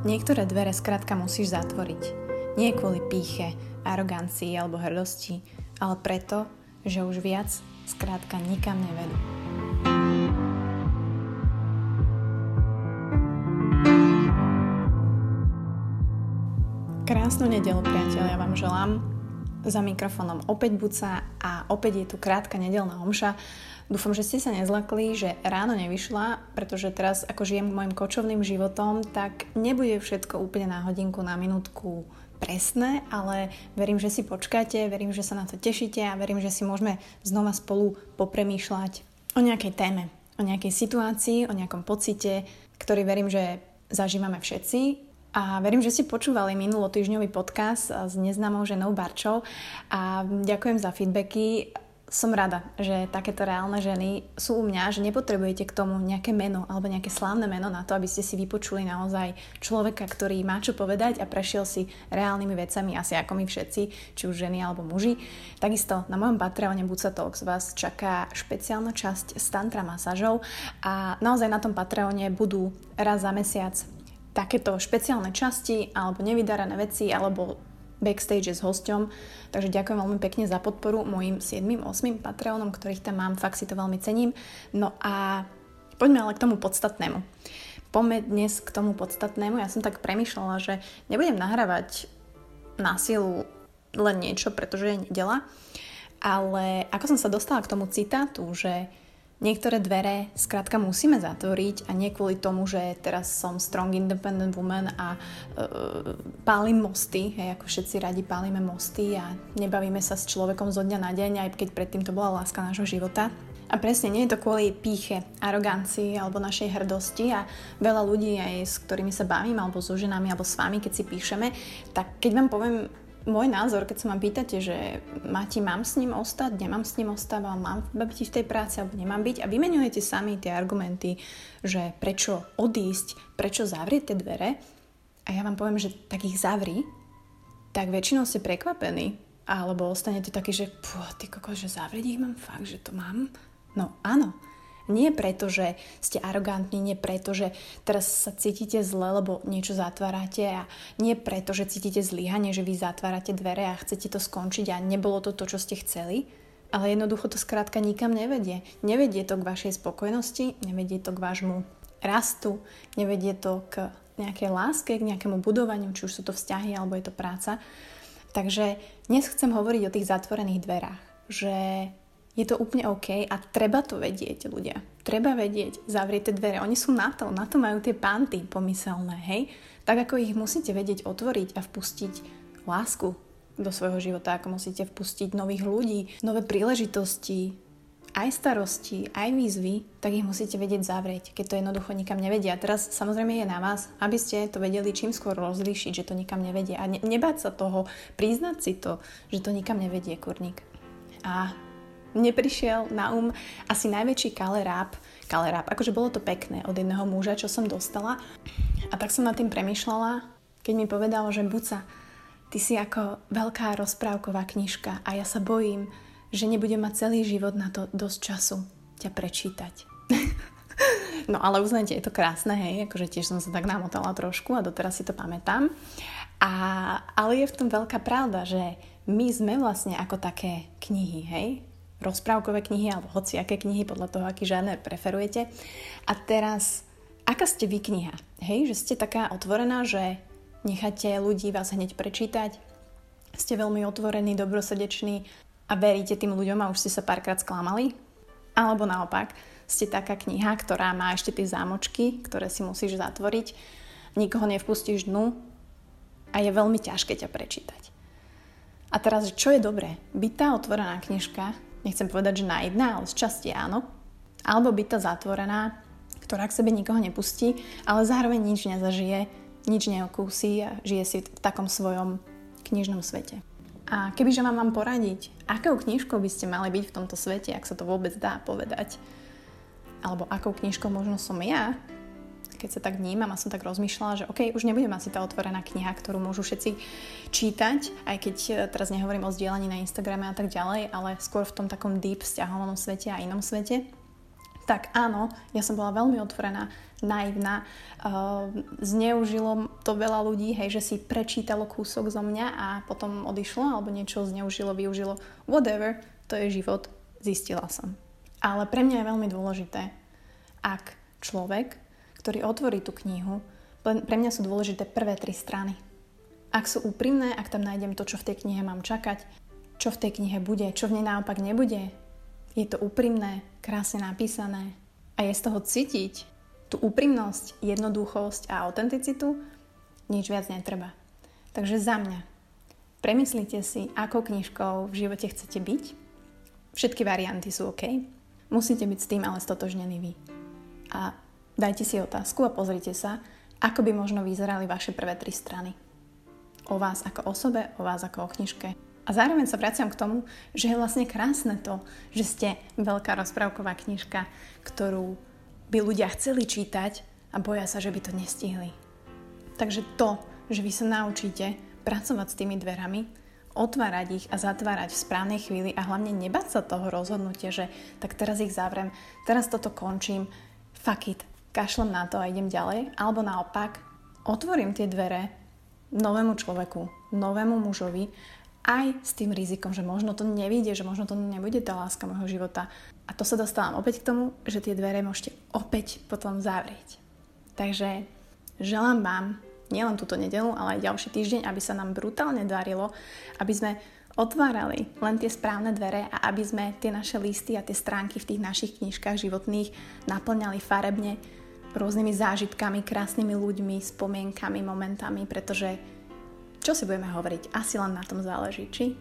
Niektoré dvere skrátka musíš zatvoriť. Nie kvôli píche, arogancii alebo hrdosti, ale preto, že už viac skrátka nikam nevedú. Krásnu nedelu, priatelia, vám želám. Za mikrofónom opäť Buca a opäť je tu krátka nedelná omša. Dúfam, že ste sa nezlakli, že ráno nevyšla, pretože teraz ako žijem môjim kočovným životom, tak nebude všetko úplne na hodinku, na minútku presné, ale verím, že si počkáte, verím, že sa na to tešíte a verím, že si môžeme znova spolu popremýšľať o nejakej téme, o nejakej situácii, o nejakom pocite, ktorý verím, že zažívame všetci a verím, že si počúvali minulotýžňový podcast s neznámou ženou Barčou a ďakujem za feedbacky som rada, že takéto reálne ženy sú u mňa, že nepotrebujete k tomu nejaké meno alebo nejaké slávne meno na to, aby ste si vypočuli naozaj človeka, ktorý má čo povedať a prešiel si reálnymi vecami, asi ako my všetci, či už ženy alebo muži. Takisto na mojom Patreone Buca Talks vás čaká špeciálna časť s tantra masážov a naozaj na tom Patreone budú raz za mesiac takéto špeciálne časti alebo nevydarané veci alebo backstage s hosťom. Takže ďakujem veľmi pekne za podporu mojim 7. 8. Patreonom, ktorých tam mám, fakt si to veľmi cením. No a poďme ale k tomu podstatnému. Poďme dnes k tomu podstatnému. Ja som tak premyšľala, že nebudem nahrávať na silu len niečo, pretože je nedela, ale ako som sa dostala k tomu citátu, že Niektoré dvere skrátka musíme zatvoriť a nie kvôli tomu, že teraz som strong independent woman a uh, pálim mosty, hej, ako všetci radi pálime mosty a nebavíme sa s človekom zo dňa na deň, aj keď predtým to bola láska nášho života. A presne, nie je to kvôli píche, arogancii alebo našej hrdosti a veľa ľudí aj s ktorými sa bavím, alebo so ženami, alebo s vami, keď si píšeme, tak keď vám poviem môj názor, keď sa ma pýtate, že Mati, mám s ním ostať, nemám s ním ostávať, mám byť v tej práci alebo nemám byť a vymenujete sami tie argumenty, že prečo odísť, prečo zavrieť tie dvere a ja vám poviem, že tak ich zavri, tak väčšinou ste prekvapení alebo ostanete taký, že ty kokos, že zavrieť ich mám fakt, že to mám? No áno, nie preto, že ste arogantní, nie preto, že teraz sa cítite zle, lebo niečo zatvárate a nie preto, že cítite zlyhanie, že vy zatvárate dvere a chcete to skončiť a nebolo to to, čo ste chceli, ale jednoducho to skrátka nikam nevedie. Nevedie to k vašej spokojnosti, nevedie to k vášmu rastu, nevedie to k nejakej láske, k nejakému budovaniu, či už sú to vzťahy alebo je to práca. Takže dnes chcem hovoriť o tých zatvorených dverách, že je to úplne OK a treba to vedieť ľudia. Treba vedieť, zavrieť tie dvere. Oni sú na to, na to majú tie panty pomyselné, hej? Tak ako ich musíte vedieť otvoriť a vpustiť lásku do svojho života, ako musíte vpustiť nových ľudí, nové príležitosti, aj starosti, aj výzvy, tak ich musíte vedieť zavrieť, keď to jednoducho nikam nevedia. Teraz samozrejme je na vás, aby ste to vedeli čím skôr rozlíšiť, že to nikam nevedie. A ne- nebáť sa toho, priznať si to, že to nikam nevedie, kurník. A mne prišiel na um asi najväčší kaleráp, kaleráp, akože bolo to pekné od jedného muža, čo som dostala. A tak som nad tým premyšľala, keď mi povedal, že Buca, ty si ako veľká rozprávková knižka a ja sa bojím, že nebudem mať celý život na to dosť času ťa prečítať. no ale uznajte, je to krásne, hej, akože tiež som sa tak namotala trošku a doteraz si to pamätám. A, ale je v tom veľká pravda, že my sme vlastne ako také knihy, hej? Rozprávkové knihy alebo hociaké knihy podľa toho, aký žáner preferujete. A teraz, aká ste vy kniha? Hej, že ste taká otvorená, že necháte ľudí vás hneď prečítať, ste veľmi otvorení, dobrosrdečný a veríte tým ľuďom a už ste sa párkrát sklamali? Alebo naopak, ste taká kniha, ktorá má ešte tie zámočky, ktoré si musíš zatvoriť, nikoho nevpustíš dnu a je veľmi ťažké ťa prečítať. A teraz, čo je dobré? Byť tá otvorená knižka, nechcem povedať, že naivná, ale z časti áno. Alebo byť tá zatvorená, ktorá k sebe nikoho nepustí, ale zároveň nič nezažije, nič neokúsi a žije si v takom svojom knižnom svete. A kebyže vám poradiť, akou knižkou by ste mali byť v tomto svete, ak sa to vôbec dá povedať, alebo akou knižkou možno som ja, keď sa tak vnímam a som tak rozmýšľala, že OK, už nebudem asi tá otvorená kniha, ktorú môžu všetci čítať, aj keď e, teraz nehovorím o zdieľaní na Instagrame a tak ďalej, ale skôr v tom takom deep vzťahovom svete a inom svete. Tak áno, ja som bola veľmi otvorená, naivná. Uh, zneužilo to veľa ľudí, hej, že si prečítalo kúsok zo mňa a potom odišlo, alebo niečo zneužilo, využilo. Whatever, to je život, zistila som. Ale pre mňa je veľmi dôležité, ak človek, ktorý otvorí tú knihu, pre mňa sú dôležité prvé tri strany. Ak sú úprimné, ak tam nájdem to, čo v tej knihe mám čakať, čo v tej knihe bude, čo v nej naopak nebude, je to úprimné, krásne napísané a je z toho cítiť tú úprimnosť, jednoduchosť a autenticitu, nič viac netreba. Takže za mňa, premyslite si, akou knižkou v živote chcete byť. Všetky varianty sú OK. Musíte byť s tým ale stotožnený vy. A Dajte si otázku a pozrite sa, ako by možno vyzerali vaše prvé tri strany. O vás ako osobe, o vás ako o knižke. A zároveň sa vraciam k tomu, že je vlastne krásne to, že ste veľká rozprávková knižka, ktorú by ľudia chceli čítať a boja sa, že by to nestihli. Takže to, že vy sa naučíte pracovať s tými dverami, otvárať ich a zatvárať v správnej chvíli a hlavne nebať sa toho rozhodnutia, že tak teraz ich zavrem, teraz toto končím, fuck it, kašlem na to a idem ďalej, alebo naopak otvorím tie dvere novému človeku, novému mužovi, aj s tým rizikom, že možno to nevíde, že možno to nebude tá láska môjho života. A to sa dostávam opäť k tomu, že tie dvere môžete opäť potom zavrieť. Takže želám vám nielen túto nedelu, ale aj ďalší týždeň, aby sa nám brutálne darilo, aby sme otvárali len tie správne dvere a aby sme tie naše listy a tie stránky v tých našich knižkách životných naplňali farebne rôznymi zážitkami, krásnymi ľuďmi, spomienkami, momentami, pretože čo si budeme hovoriť, asi len na tom záleží, či?